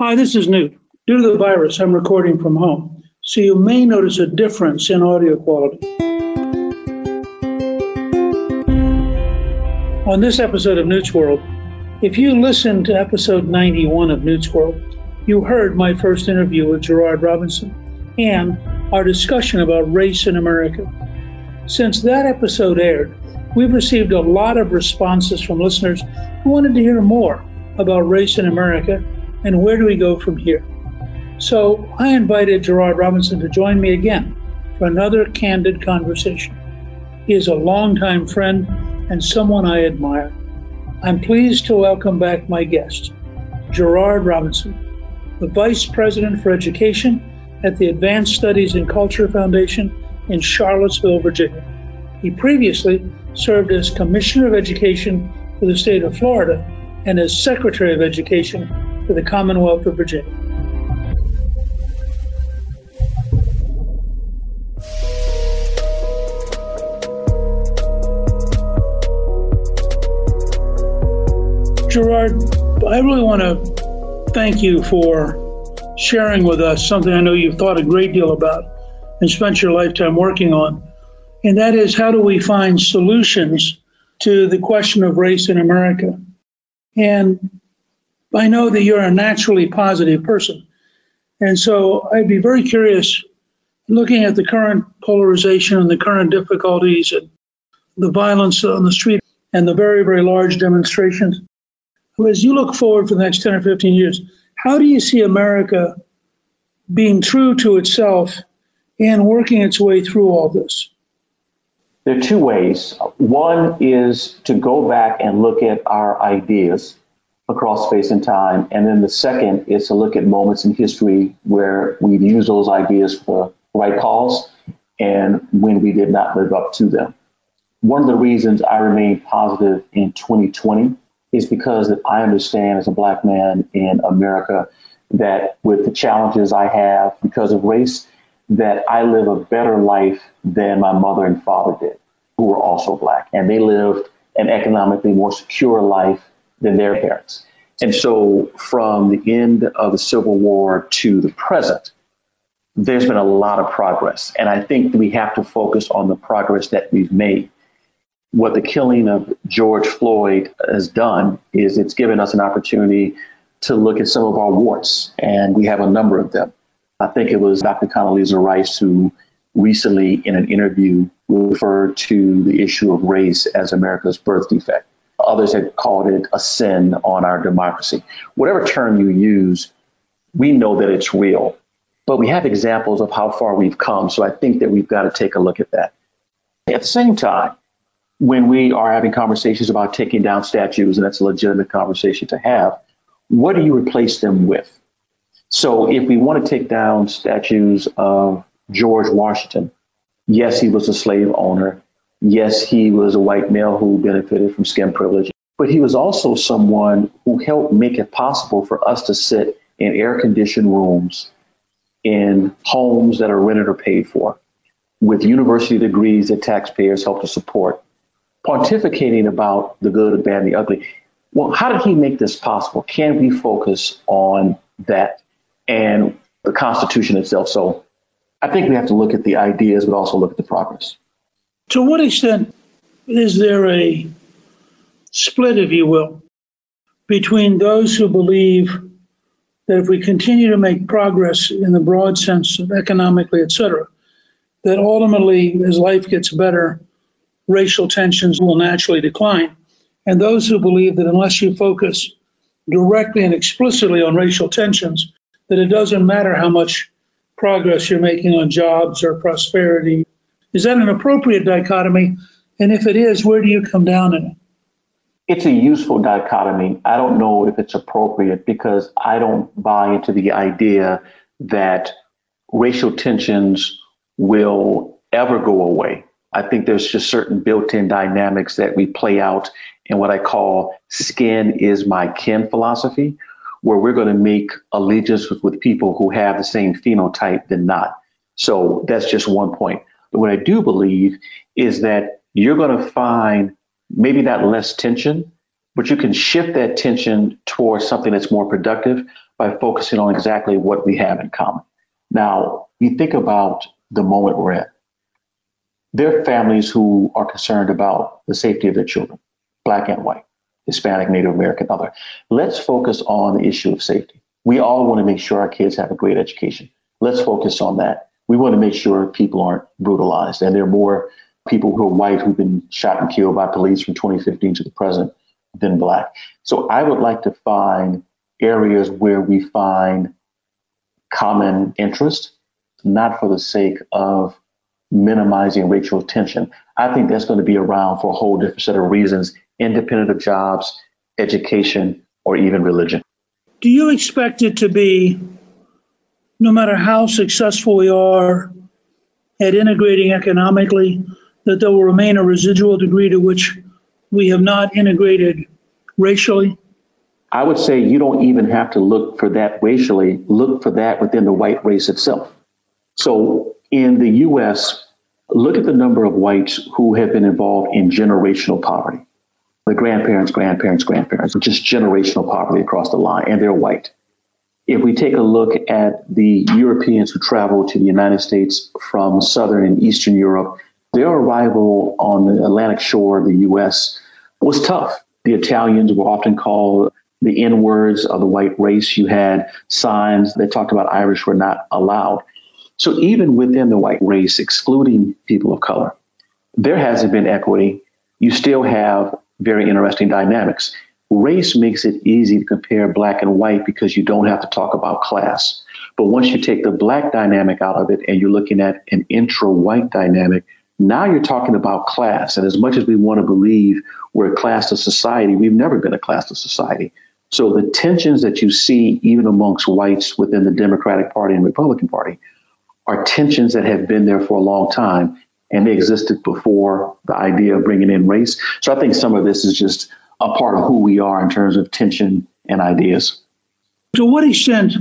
Hi, this is Newt. Due to the virus, I'm recording from home, so you may notice a difference in audio quality. On this episode of Newt's World, if you listened to episode 91 of Newt's World, you heard my first interview with Gerard Robinson and our discussion about race in America. Since that episode aired, we've received a lot of responses from listeners who wanted to hear more about race in America and where do we go from here? So I invited Gerard Robinson to join me again for another candid conversation. He is a longtime friend and someone I admire. I'm pleased to welcome back my guest, Gerard Robinson, the Vice President for Education at the Advanced Studies in Culture Foundation in Charlottesville, Virginia. He previously served as Commissioner of Education for the state of Florida and as Secretary of Education for the Commonwealth of Virginia. Gerard, I really want to thank you for sharing with us something I know you've thought a great deal about and spent your lifetime working on. And that is how do we find solutions to the question of race in America? And I know that you're a naturally positive person. And so I'd be very curious, looking at the current polarization and the current difficulties and the violence on the street and the very, very large demonstrations. As you look forward for the next 10 or 15 years, how do you see America being true to itself and working its way through all this? There are two ways. One is to go back and look at our ideas across space and time. And then the second is to look at moments in history where we've used those ideas for right cause and when we did not live up to them. One of the reasons I remain positive in 2020 is because I understand as a black man in America that with the challenges I have because of race, that I live a better life than my mother and father did, who were also black. And they lived an economically more secure life than their parents. And so, from the end of the Civil War to the present, there's been a lot of progress. And I think we have to focus on the progress that we've made. What the killing of George Floyd has done is it's given us an opportunity to look at some of our warts, and we have a number of them. I think it was Dr. Condoleezza Rice who recently, in an interview, referred to the issue of race as America's birth defect. Others had called it a sin on our democracy. Whatever term you use, we know that it's real. but we have examples of how far we've come. So I think that we've got to take a look at that. At the same time, when we are having conversations about taking down statues, and that's a legitimate conversation to have, what do you replace them with? So if we want to take down statues of George Washington, yes, he was a slave owner. Yes, he was a white male who benefited from skin privilege, but he was also someone who helped make it possible for us to sit in air conditioned rooms in homes that are rented or paid for with university degrees that taxpayers help to support, pontificating about the good, the bad, and the ugly. Well, how did he make this possible? Can we focus on that and the Constitution itself? So I think we have to look at the ideas, but also look at the progress. To what extent is there a split, if you will, between those who believe that if we continue to make progress in the broad sense of economically, et cetera, that ultimately, as life gets better, racial tensions will naturally decline. And those who believe that unless you focus directly and explicitly on racial tensions, that it doesn't matter how much progress you're making on jobs or prosperity. Is that an appropriate dichotomy? And if it is, where do you come down in it? It's a useful dichotomy. I don't know if it's appropriate because I don't buy into the idea that racial tensions will ever go away. I think there's just certain built in dynamics that we play out in what I call skin is my kin philosophy, where we're going to make allegiance with, with people who have the same phenotype than not. So that's just one point. But what I do believe is that you're going to find maybe not less tension, but you can shift that tension towards something that's more productive by focusing on exactly what we have in common. Now, you think about the moment we're at. There are families who are concerned about the safety of their children, black and white, Hispanic, Native American, other. Let's focus on the issue of safety. We all want to make sure our kids have a great education. Let's focus on that. We want to make sure people aren't brutalized. And there are more people who are white who've been shot and killed by police from 2015 to the present than black. So I would like to find areas where we find common interest not for the sake of minimizing racial tension. I think that's going to be around for a whole different set of reasons, independent of jobs, education, or even religion. Do you expect it to be, no matter how successful we are at integrating economically, that there will remain a residual degree to which we have not integrated racially? I would say you don't even have to look for that racially, look for that within the white race itself. So in the US, look at the number of whites who have been involved in generational poverty. The grandparents, grandparents, grandparents, just generational poverty across the line, and they're white. If we take a look at the Europeans who traveled to the United States from Southern and Eastern Europe, their arrival on the Atlantic shore of the US was tough. The Italians were often called the N words of the white race. You had signs that talked about Irish were not allowed. So even within the white race, excluding people of color, there hasn't been equity. You still have very interesting dynamics. Race makes it easy to compare black and white because you don't have to talk about class. But once you take the black dynamic out of it and you're looking at an intra white dynamic, now you're talking about class. And as much as we want to believe we're a classless society, we've never been a classless society. So the tensions that you see even amongst whites within the Democratic Party and Republican Party are tensions that have been there for a long time and they existed before the idea of bringing in race. So I think some of this is just a part of who we are in terms of tension and ideas. To what extent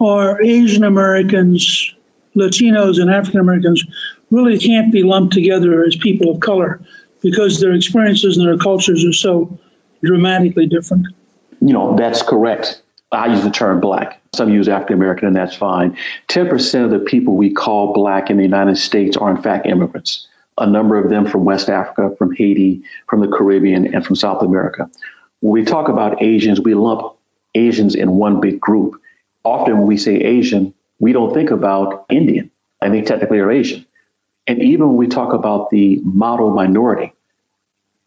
are Asian Americans, Latinos, and African Americans really can't be lumped together as people of color because their experiences and their cultures are so dramatically different? You know, that's correct. I use the term black. Some use African American, and that's fine. 10% of the people we call black in the United States are, in fact, immigrants. A number of them from West Africa, from Haiti, from the Caribbean, and from South America. When we talk about Asians, we lump Asians in one big group. Often when we say Asian, we don't think about Indian, and they technically are Asian. And even when we talk about the model minority,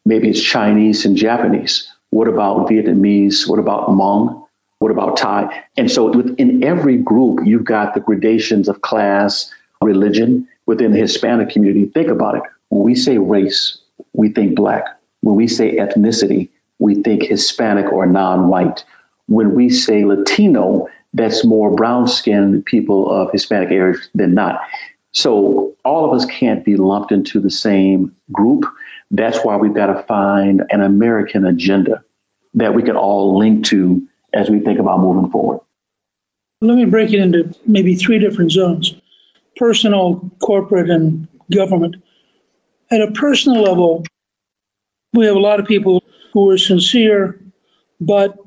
maybe it's Chinese and Japanese. What about Vietnamese? What about Hmong? What about Thai? And so within every group, you've got the gradations of class, religion. Within the Hispanic community, think about it. When we say race, we think black. When we say ethnicity, we think Hispanic or non white. When we say Latino, that's more brown skinned people of Hispanic areas than not. So all of us can't be lumped into the same group. That's why we've got to find an American agenda that we can all link to as we think about moving forward. Let me break it into maybe three different zones personal, corporate, and government. At a personal level, we have a lot of people who are sincere, but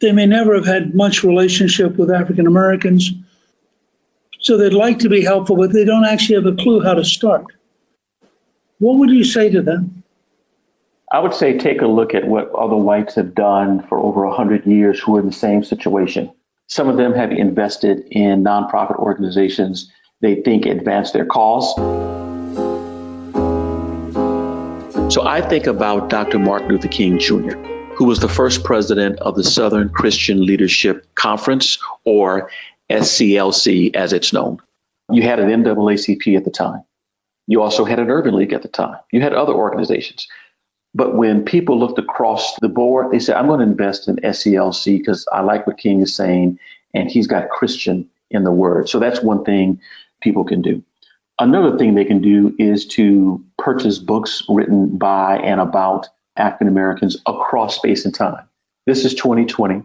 they may never have had much relationship with African Americans. So they'd like to be helpful, but they don't actually have a clue how to start. What would you say to them? I would say take a look at what other whites have done for over 100 years who are in the same situation. Some of them have invested in nonprofit organizations they think advance their cause. So I think about Dr. Martin Luther King Jr., who was the first president of the Southern Christian Leadership Conference, or SCLC as it's known. You had an NAACP at the time. You also had an Urban League at the time. You had other organizations. But when people looked across the board, they said, I'm going to invest in SCLC because I like what King is saying, and he's got Christian in the word. So that's one thing people can do. Another thing they can do is to purchase books written by and about African Americans across space and time. This is 2020.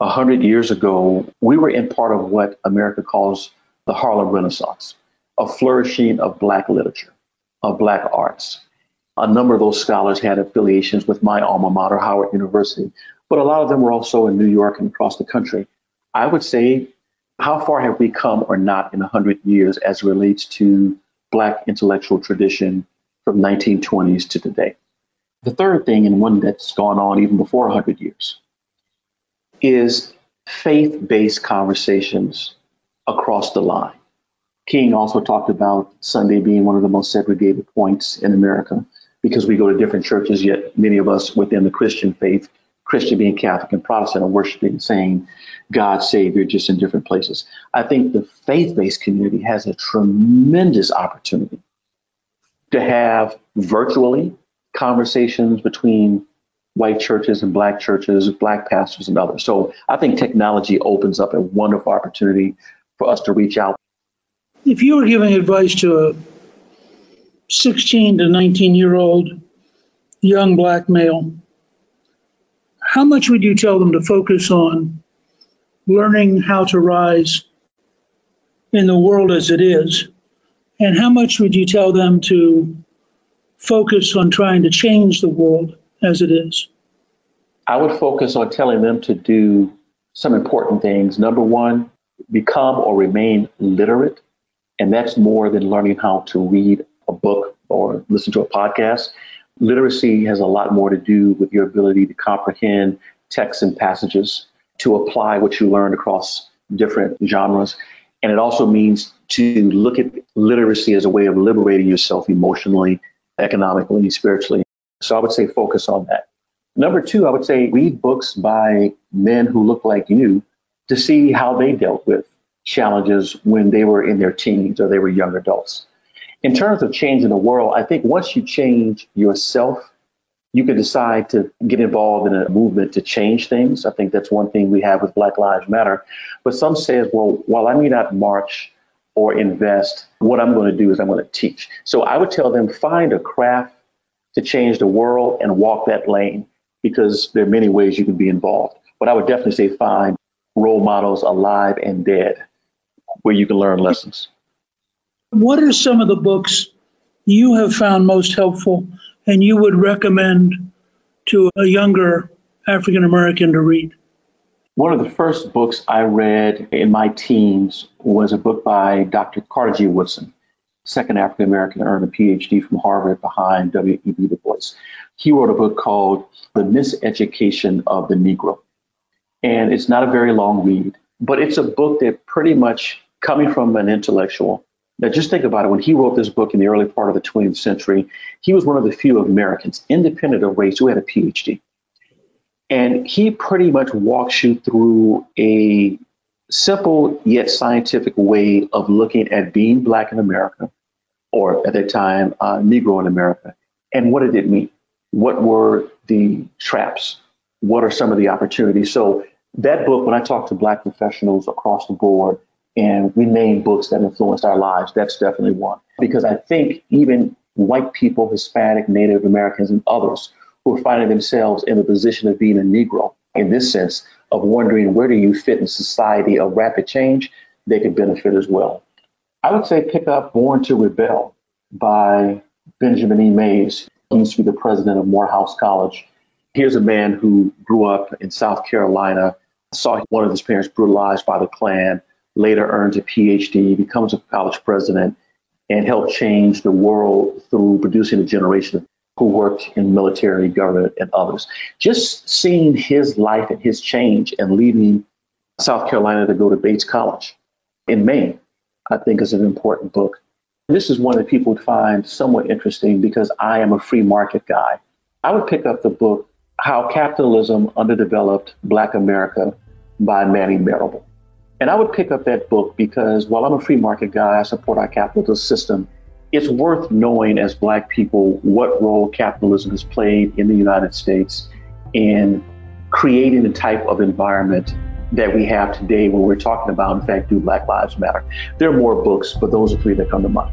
A hundred years ago, we were in part of what America calls the Harlem Renaissance, a flourishing of Black literature, of Black arts, a number of those scholars had affiliations with my alma mater, Howard University, but a lot of them were also in New York and across the country. I would say, how far have we come or not in 100 years as relates to Black intellectual tradition from 1920s to today? The third thing, and one that's gone on even before 100 years, is faith based conversations across the line. King also talked about Sunday being one of the most segregated points in America because we go to different churches, yet many of us within the Christian faith, Christian being Catholic and Protestant, are worshiping the same God Savior just in different places. I think the faith based community has a tremendous opportunity to have virtually conversations between white churches and black churches, black pastors and others. So I think technology opens up a wonderful opportunity for us to reach out. If you were giving advice to a 16 to 19 year old young black male, how much would you tell them to focus on learning how to rise in the world as it is? And how much would you tell them to focus on trying to change the world as it is? I would focus on telling them to do some important things. Number one, become or remain literate. And that's more than learning how to read a book or listen to a podcast. Literacy has a lot more to do with your ability to comprehend texts and passages, to apply what you learned across different genres. And it also means to look at literacy as a way of liberating yourself emotionally, economically, spiritually. So I would say focus on that. Number two, I would say read books by men who look like you to see how they dealt with challenges when they were in their teens or they were young adults in terms of changing the world, I think once you change yourself, you can decide to get involved in a movement to change things. I think that's one thing we have with Black Lives Matter. But some says, well, while I may not march or invest, what I'm going to do is I'm going to teach. So I would tell them find a craft to change the world and walk that lane because there are many ways you can be involved. But I would definitely say find role models alive and dead where you can learn lessons. What are some of the books you have found most helpful and you would recommend to a younger African American to read? One of the first books I read in my teens was a book by Dr. Carter G. Woodson, second African American to earn a PhD from Harvard behind W.E.B. Du Bois. He wrote a book called The Miseducation of the Negro. And it's not a very long read, but it's a book that pretty much, coming from an intellectual, now, just think about it. When he wrote this book in the early part of the 20th century, he was one of the few Americans, independent of race, who had a PhD. And he pretty much walks you through a simple yet scientific way of looking at being Black in America, or at that time, uh, Negro in America, and what did it mean? What were the traps? What are some of the opportunities? So, that book, when I talk to Black professionals across the board, and we name books that influenced our lives, that's definitely one. Because I think even white people, Hispanic, Native Americans, and others who are finding themselves in the position of being a Negro, in this sense of wondering where do you fit in society of rapid change, they could benefit as well. I would say pick up Born to Rebel by Benjamin E. Mays. He used to be the president of Morehouse College. Here's a man who grew up in South Carolina, saw one of his parents brutalized by the Klan, later earns a PhD, becomes a college president, and helped change the world through producing a generation who worked in military, government, and others. Just seeing his life and his change and leaving South Carolina to go to Bates College in Maine, I think is an important book. This is one that people would find somewhat interesting because I am a free market guy. I would pick up the book, How Capitalism Underdeveloped Black America by Manning Marable. And I would pick up that book because while I'm a free market guy, I support our capitalist system. It's worth knowing as Black people what role capitalism has played in the United States in creating the type of environment that we have today when we're talking about, in fact, do Black Lives Matter. There are more books, but those are three that come to mind.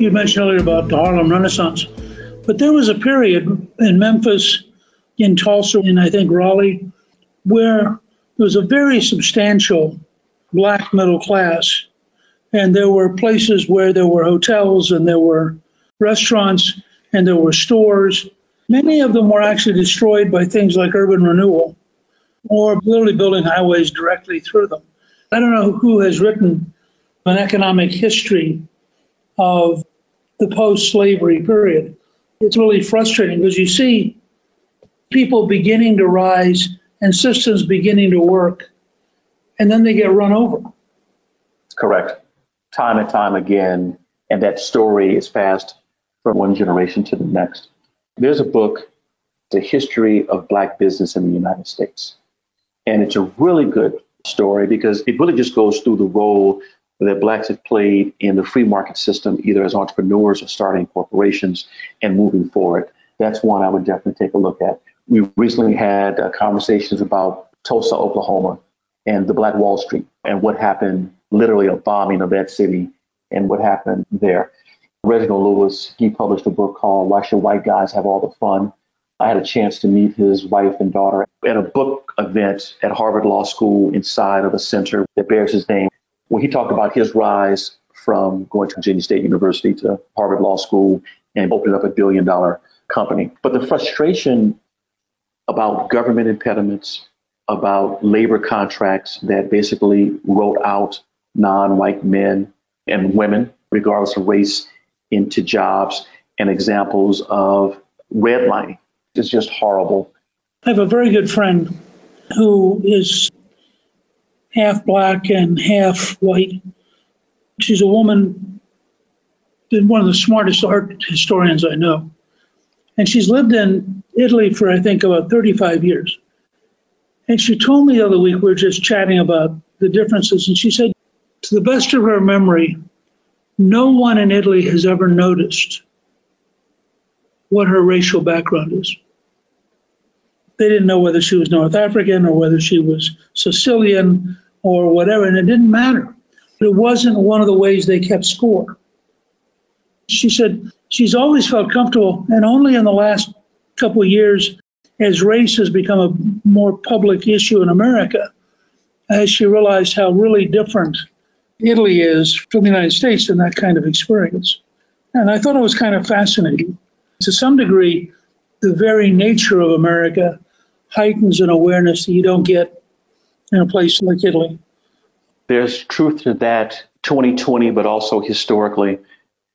You mentioned earlier about the Harlem Renaissance, but there was a period in Memphis, in Tulsa, and I think Raleigh, where there was a very substantial black middle class. And there were places where there were hotels and there were restaurants and there were stores. Many of them were actually destroyed by things like urban renewal or literally building highways directly through them. I don't know who has written an economic history of the post slavery period. It's really frustrating because you see people beginning to rise and systems beginning to work, and then they get run over. Correct. Time and time again, and that story is passed from one generation to the next. There's a book, The History of Black Business in the United States. And it's a really good story because it really just goes through the role that blacks have played in the free market system, either as entrepreneurs or starting corporations and moving forward. That's one I would definitely take a look at. We recently had uh, conversations about Tulsa, Oklahoma, and the Black Wall Street, and what happened, literally a bombing of that city, and what happened there. Reginald Lewis, he published a book called Why Should White Guys Have All the Fun? I had a chance to meet his wife and daughter at a book event at Harvard Law School inside of a center that bears his name, where he talked about his rise from going to Virginia State University to Harvard Law School and opening up a billion dollar company. But the frustration about government impediments, about labor contracts that basically wrote out non white men and women, regardless of race, into jobs, and examples of redlining is just horrible. I have a very good friend who is half black and half white. She's a woman, one of the smartest art historians I know. And she's lived in Italy for, I think, about 35 years. And she told me the other week, we were just chatting about the differences, and she said, to the best of her memory, no one in Italy has ever noticed what her racial background is. They didn't know whether she was North African or whether she was Sicilian or whatever, and it didn't matter. It wasn't one of the ways they kept score. She said she's always felt comfortable, and only in the last couple of years, as race has become a more public issue in America, has she realized how really different Italy is from the United States in that kind of experience. And I thought it was kind of fascinating. To some degree, the very nature of America heightens an awareness that you don't get in a place like Italy. There's truth to that 2020, but also historically.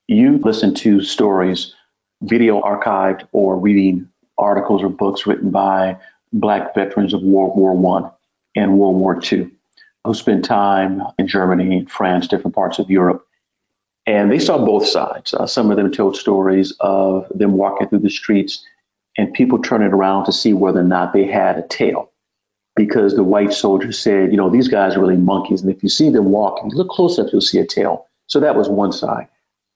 You listen to stories, video archived, or reading articles or books written by Black veterans of World War One and World War Two who spent time in Germany, France, different parts of Europe. And they saw both sides. Uh, some of them told stories of them walking through the streets and people turning around to see whether or not they had a tail. Because the white soldiers said, you know, these guys are really monkeys. And if you see them walking, look close up, you'll see a tail. So that was one side.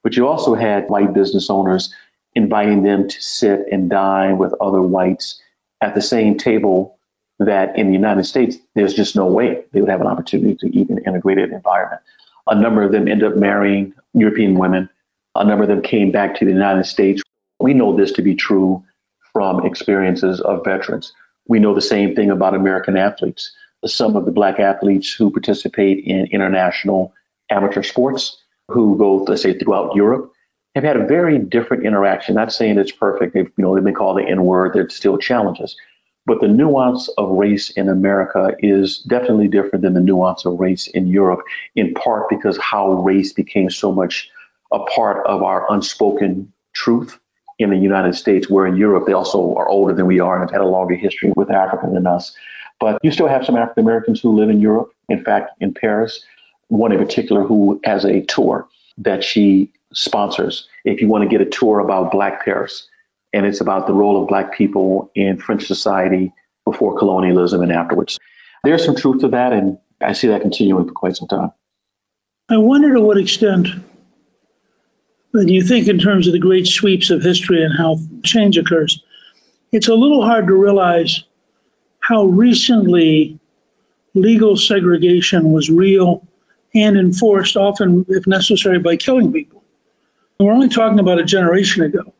But you also had white business owners inviting them to sit and dine with other whites at the same table that in the United States, there's just no way they would have an opportunity to eat in an integrated environment. A number of them ended up marrying European women. A number of them came back to the United States. We know this to be true from experiences of veterans. We know the same thing about American athletes. Some of the black athletes who participate in international amateur sports, who go, let's say, throughout Europe, have had a very different interaction. Not saying it's perfect. They've, you know, they've been called the N word. There's still challenges. But the nuance of race in America is definitely different than the nuance of race in Europe, in part because how race became so much a part of our unspoken truth in the United States, where in Europe they also are older than we are and have had a longer history with Africa than us. But you still have some African Americans who live in Europe. In fact, in Paris, one in particular who has a tour that she sponsors. If you want to get a tour about Black Paris, and it's about the role of Black people in French society before colonialism and afterwards. There's some truth to that, and I see that continuing for quite some time. I wonder to what extent, when you think in terms of the great sweeps of history and how change occurs, it's a little hard to realize how recently legal segregation was real and enforced, often, if necessary, by killing people. We're only talking about a generation ago.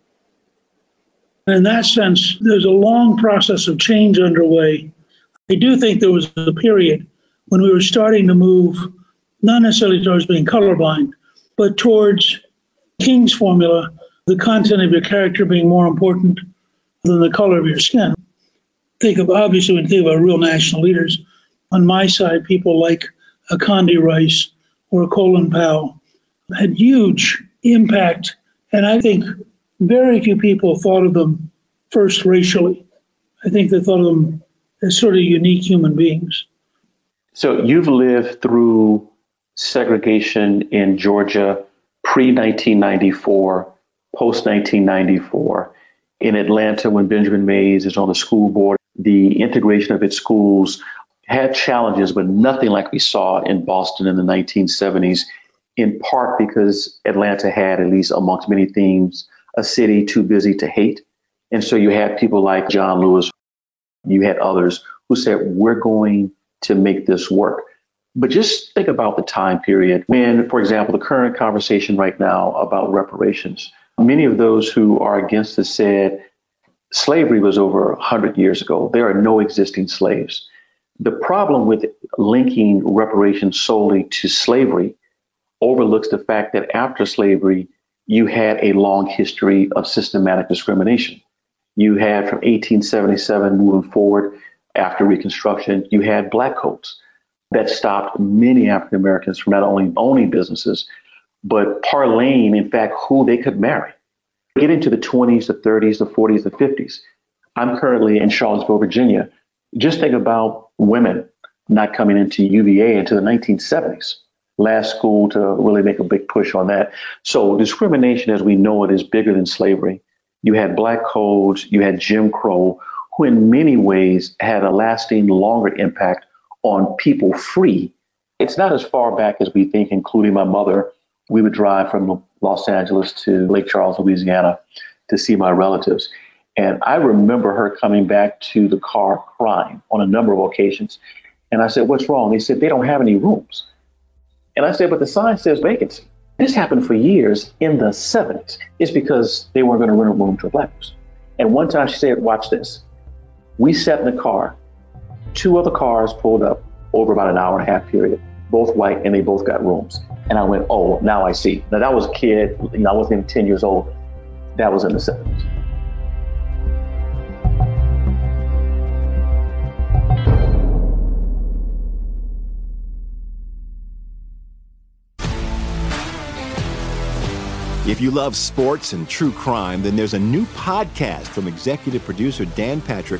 In that sense, there's a long process of change underway. I do think there was a period when we were starting to move, not necessarily towards being colorblind, but towards King's formula, the content of your character being more important than the color of your skin. Think of, obviously, when you think about real national leaders, on my side, people like a Condi Rice or a Colin Powell had huge impact. And I think very few people thought of them first racially. I think they thought of them as sort of unique human beings. So you've lived through segregation in Georgia pre 1994, post 1994. In Atlanta, when Benjamin Mays is on the school board, the integration of its schools had challenges, but nothing like we saw in Boston in the 1970s, in part because Atlanta had, at least amongst many themes, a city too busy to hate. And so you had people like John Lewis, you had others who said, we're going to make this work. But just think about the time period when, for example, the current conversation right now about reparations. Many of those who are against this said slavery was over 100 years ago. There are no existing slaves. The problem with linking reparations solely to slavery overlooks the fact that after slavery, you had a long history of systematic discrimination. You had from 1877 moving forward after Reconstruction, you had black codes that stopped many African Americans from not only owning businesses, but parlaying, in fact, who they could marry. Get into the 20s, the 30s, the 40s, the 50s. I'm currently in Charlottesville, Virginia. Just think about women not coming into UVA until the 1970s. Last school to really make a big push on that. So discrimination as we know it is bigger than slavery. You had black codes, you had Jim Crow, who in many ways had a lasting, longer impact on people free. It's not as far back as we think, including my mother. We would drive from Los Angeles to Lake Charles, Louisiana to see my relatives. And I remember her coming back to the car crying on a number of occasions. And I said, What's wrong? They said, They don't have any rooms. And I said, But the sign says vacancy. This happened for years in the 70s. It's because they weren't going to rent a room to a black person. And one time she said, Watch this. We sat in the car. Two other cars pulled up over about an hour and a half period, both white, and they both got rooms. And I went, oh, now I see. Now that was a kid, you know, I wasn't even 10 years old. That was in the 70s. If you love sports and true crime, then there's a new podcast from executive producer Dan Patrick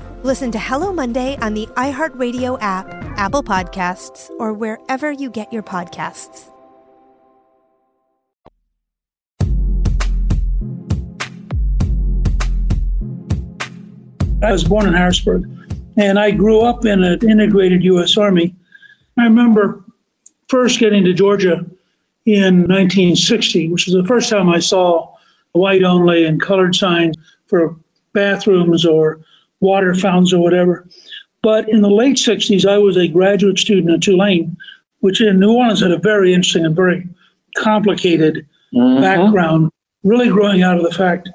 Listen to Hello Monday on the iHeartRadio app, Apple Podcasts, or wherever you get your podcasts. I was born in Harrisburg, and I grew up in an integrated U.S. Army. I remember first getting to Georgia in 1960, which was the first time I saw white only and colored signs for bathrooms or water fountains or whatever. But in the late 60s, I was a graduate student at Tulane, which in New Orleans had a very interesting and very complicated mm-hmm. background, really growing out of the fact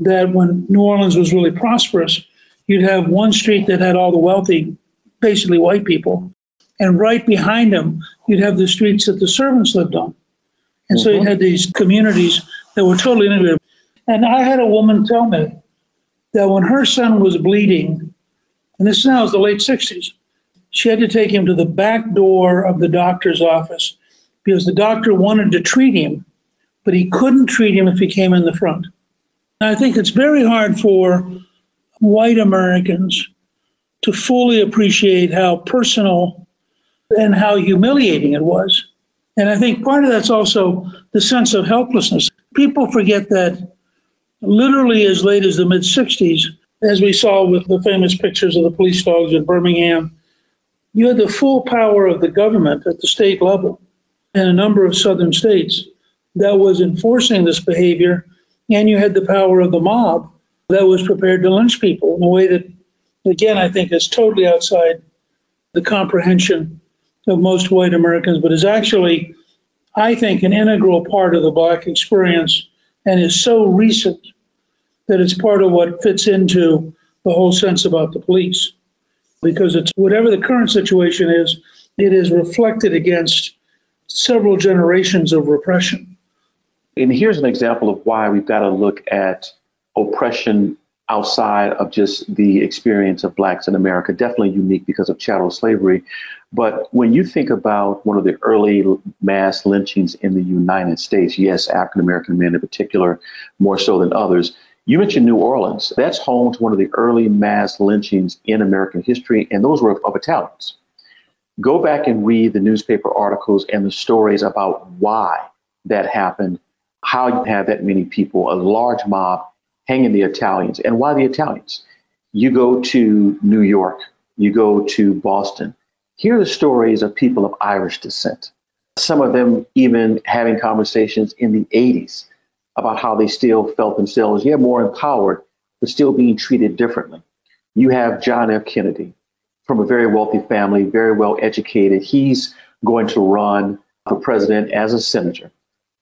that when New Orleans was really prosperous, you'd have one street that had all the wealthy, basically white people, and right behind them, you'd have the streets that the servants lived on. And mm-hmm. so you had these communities that were totally integrated. And I had a woman tell me that when her son was bleeding, and this now is the late 60s, she had to take him to the back door of the doctor's office because the doctor wanted to treat him, but he couldn't treat him if he came in the front. And I think it's very hard for white Americans to fully appreciate how personal and how humiliating it was. And I think part of that's also the sense of helplessness. People forget that literally as late as the mid 60s, as we saw with the famous pictures of the police dogs in Birmingham, you had the full power of the government at the state level in a number of southern states that was enforcing this behavior, and you had the power of the mob that was prepared to lynch people in a way that, again, I think is totally outside the comprehension of most white Americans, but is actually, I think, an integral part of the black experience and is so recent that it's part of what fits into the whole sense about the police. Because it's whatever the current situation is, it is reflected against several generations of repression. And here's an example of why we've got to look at oppression outside of just the experience of blacks in America, definitely unique because of chattel slavery. But when you think about one of the early mass lynchings in the United States, yes, African American men in particular, more so than others, you mentioned New Orleans. That's home to one of the early mass lynchings in American history, and those were of Italians. Go back and read the newspaper articles and the stories about why that happened, how you had that many people, a large mob hanging the Italians. And why the Italians? You go to New York, you go to Boston, hear the stories of people of Irish descent. Some of them even having conversations in the 80s about how they still felt themselves, yeah, more empowered, but still being treated differently. You have John F. Kennedy from a very wealthy family, very well educated. He's going to run for president as a senator.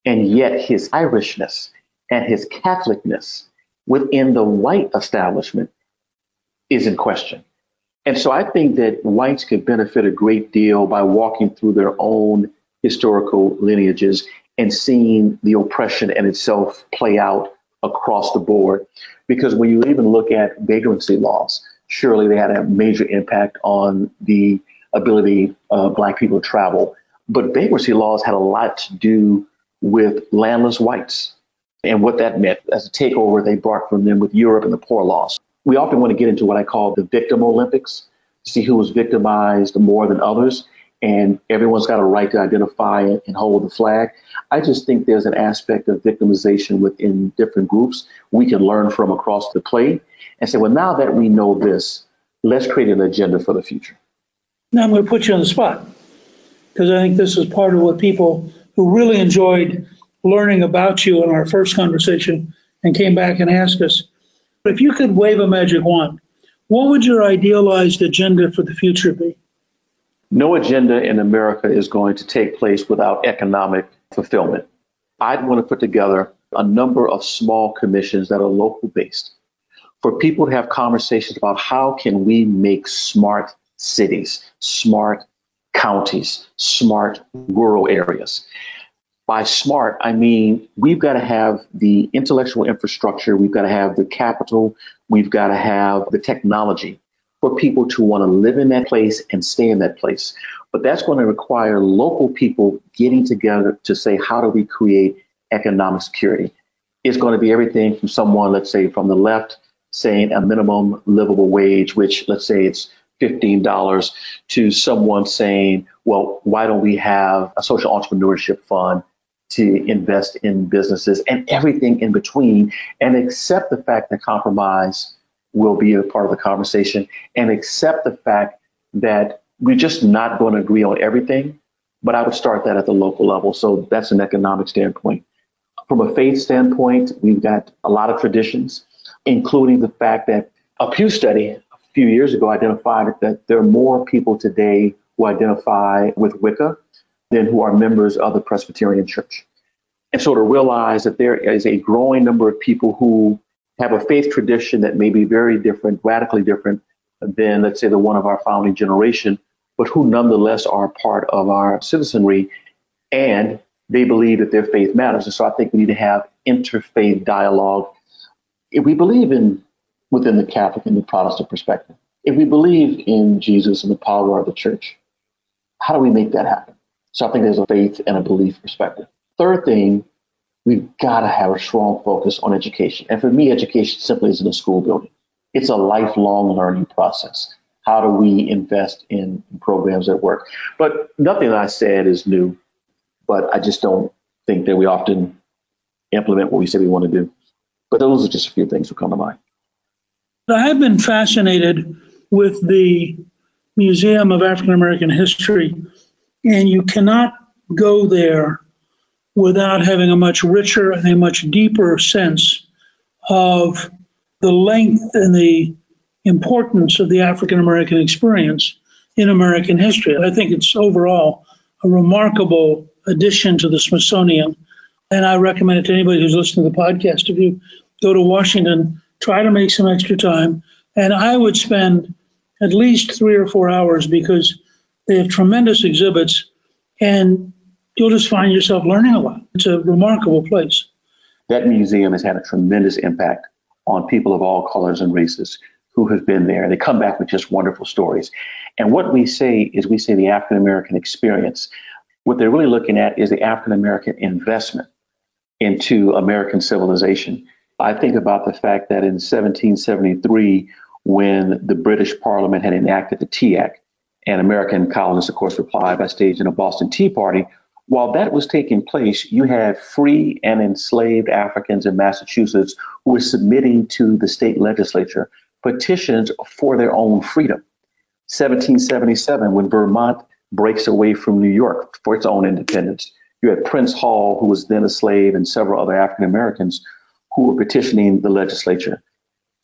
And yet his Irishness and his Catholicness within the white establishment is in question. And so I think that whites could benefit a great deal by walking through their own historical lineages and seeing the oppression and itself play out across the board. Because when you even look at vagrancy laws, surely they had a major impact on the ability of Black people to travel But vagrancy laws had a lot to do with landless whites and what that meant as a takeover they brought from them with Europe and the poor laws. We often want to get into what I call the victim Olympics to see who was victimized more than others. And everyone's got a right to identify and hold the flag. I just think there's an aspect of victimization within different groups we can learn from across the play and say, well, now that we know this, let's create an agenda for the future. Now I'm going to put you on the spot because I think this is part of what people who really enjoyed learning about you in our first conversation and came back and asked us if you could wave a magic wand, what would your idealized agenda for the future be? No agenda in America is going to take place without economic fulfillment. I'd want to put together a number of small commissions that are local based for people to have conversations about how can we make smart cities, smart counties, smart rural areas. By smart, I mean we've got to have the intellectual infrastructure, we've got to have the capital, we've got to have the technology for people to want to live in that place and stay in that place. But that's going to require local people getting together to say, how do we create economic security? It's going to be everything from someone, let's say, from the left saying a minimum livable wage, which let's say it's $15 to someone saying, well, why don't we have a social entrepreneurship fund to invest in businesses and everything in between and accept the fact that compromise will be a part of the conversation and accept the fact that we're just not going to agree on everything. But I would start that at the local level. So that's an economic standpoint. From a faith standpoint, we've got a lot of traditions, including the fact that a Pew study a few years ago identified that there are more people today who identify with Wicca than who are members of the Presbyterian Church. And so to realize that there is a growing number of people who have a faith tradition that may be very different, radically different than, let's say, the one of our founding generation, but who nonetheless are part of our citizenry and they believe that their faith matters. And so I think we need to have interfaith dialogue. If we believe in within the Catholic and the Protestant perspective, if we believe in Jesus and the power of the church, how do we make that happen? So I think there's a faith and a belief perspective. Third thing, we've got to have a strong focus on education. And for me, education simply isn't a school building. It's a lifelong learning process. How do we invest in programs that work? But nothing I said is new, but I just don't think that we often implement what we say we want to do. But those are just a few things that come to mind. I have been fascinated with the Museum of African American History, and you cannot go there without having a much richer and a much deeper sense of the length and the importance of the African American experience in American history. I think it's overall a remarkable addition to the Smithsonian. And I recommend it to anybody who's listening to the podcast. If you go to Washington, try to make some extra time. And I would spend at least three or four hours because they have tremendous exhibits and you'll just find yourself learning a lot. It's a remarkable place. That museum has had a tremendous impact on people of all colors and races who have been there. They come back with just wonderful stories. And what we say is we say the African American experience. What they're really looking at is the African American investment into American civilization. I think about the fact that in 1773, when the British Parliament had enacted the Tea Act, and American colonists, of course, replied by staging a Boston Tea Party, while that was taking place, you had free and enslaved Africans in Massachusetts who were submitting to the state legislature petitions for their own freedom. 1777, when Vermont breaks away from New York for its own independence, you had Prince Hall, who was then a slave, and several other African Americans who were petitioning the legislature.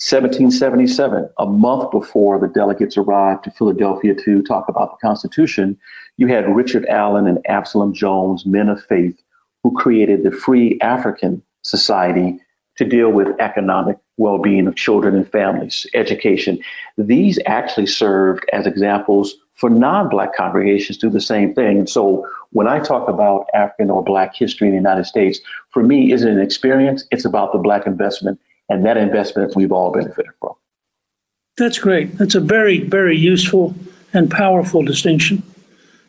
1777, a month before the delegates arrived to Philadelphia to talk about the Constitution, you had Richard Allen and Absalom Jones, men of faith, who created the Free African Society to deal with economic well being of children and families, education. These actually served as examples for non Black congregations to do the same thing. And so when I talk about African or Black history in the United States, for me, isn't an experience, it's about the Black investment and that investment we've all benefited from. That's great. That's a very, very useful and powerful distinction.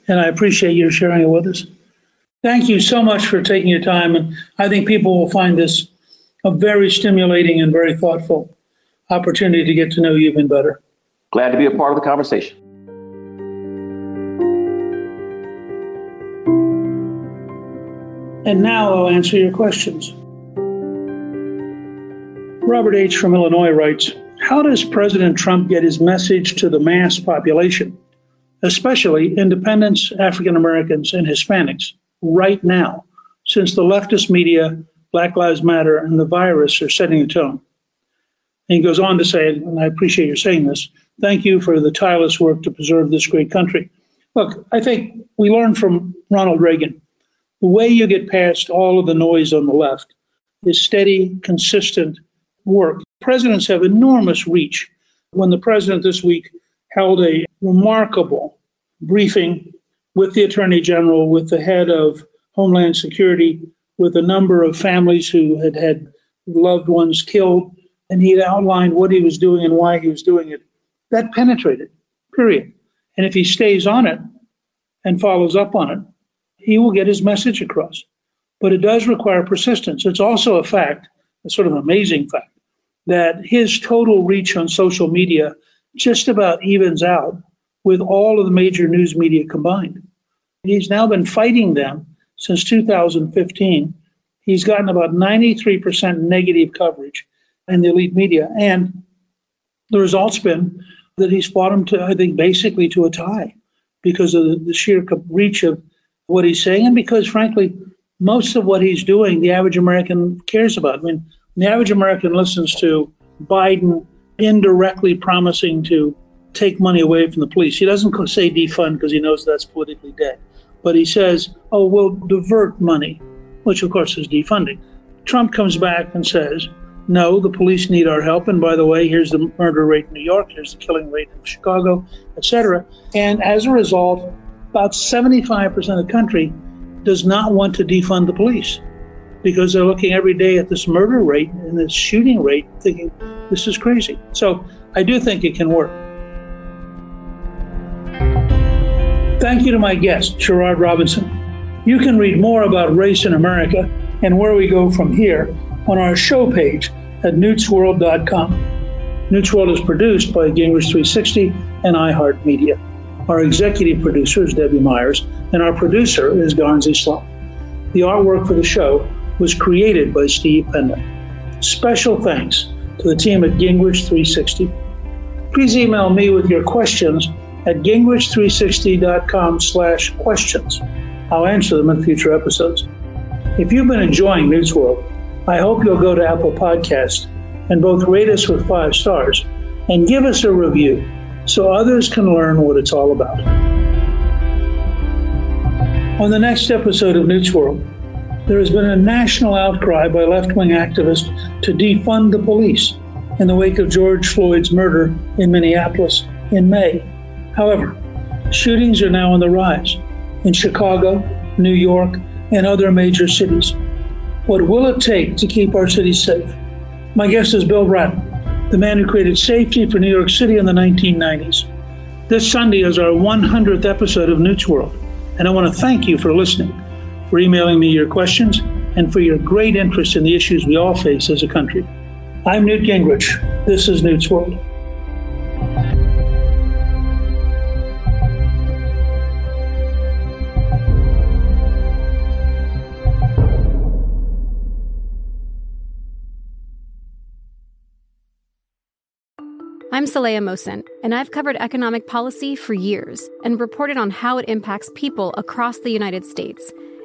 and I appreciate you sharing it with us. Thank you so much for taking your time, and I think people will find this a very stimulating and very thoughtful opportunity to get to know you even better. Glad to be a part of the conversation. And now I'll answer your questions. Robert H. from Illinois writes How does President Trump get his message to the mass population, especially independents, African Americans, and Hispanics, right now, since the leftist media, Black Lives Matter, and the virus are setting the tone? And he goes on to say, and I appreciate your saying this, thank you for the tireless work to preserve this great country. Look, I think we learned from Ronald Reagan the way you get past all of the noise on the left is steady, consistent work. Presidents have enormous reach. When the president this week held a remarkable briefing with the attorney general, with the head of Homeland Security, with a number of families who had had loved ones killed, and he outlined what he was doing and why he was doing it. That penetrated, period. And if he stays on it and follows up on it, he will get his message across. But it does require persistence. It's also a fact, a sort of amazing fact, that his total reach on social media just about evens out with all of the major news media combined. He's now been fighting them since 2015. He's gotten about 93% negative coverage in the elite media. And the result's been that he's fought him to, I think, basically to a tie because of the, sheer reach of what he's saying, and because, frankly, most of what he's doing, the average American cares about. I mean, the average American listens to Biden indirectly promising to take money away from the police. He doesn't say defund because he knows that's politically dead, but he says, oh, we'll divert money, which of course is defunding. Trump comes back and says, no, the police need our help. And by the way, here's the murder rate in New York, here's the killing rate in Chicago, etc. And as a result, about 75% of the country does not want to defund the police because they're looking every day at this murder rate and this shooting rate, thinking this is crazy. So I do think it can work. Thank you to my guest, Sherrod Robinson. You can read more about race in America and where we go from here on our show page at newtsworld.com. Newt's World is produced by Gingrich 360 and iHeartMedia. Our executive producer is Debbie Myers, and our producer is Garnsey Sloan. The artwork for the show was created by Steve Penman. Special thanks to the team at Gingrich 360. Please email me with your questions at gingrich360.com slash questions. I'll answer them in future episodes. If you've been enjoying Newt's World, I hope you'll go to Apple Podcast and both rate us with five stars and give us a review so others can learn what it's all about. On the next episode of Newt's World, there has been a national outcry by left wing activists to defund the police in the wake of George Floyd's murder in Minneapolis in May. However, shootings are now on the rise in Chicago, New York, and other major cities. What will it take to keep our cities safe? My guest is Bill Bratton the man who created safety for New York City in the 1990s. This Sunday is our 100th episode of Newt's World, and I want to thank you for listening, for emailing me your questions, and for your great interest in the issues we all face as a country. I'm Newt Gingrich. This is Newt's World. I'm Saleha Mohsin, and I've covered economic policy for years and reported on how it impacts people across the United States.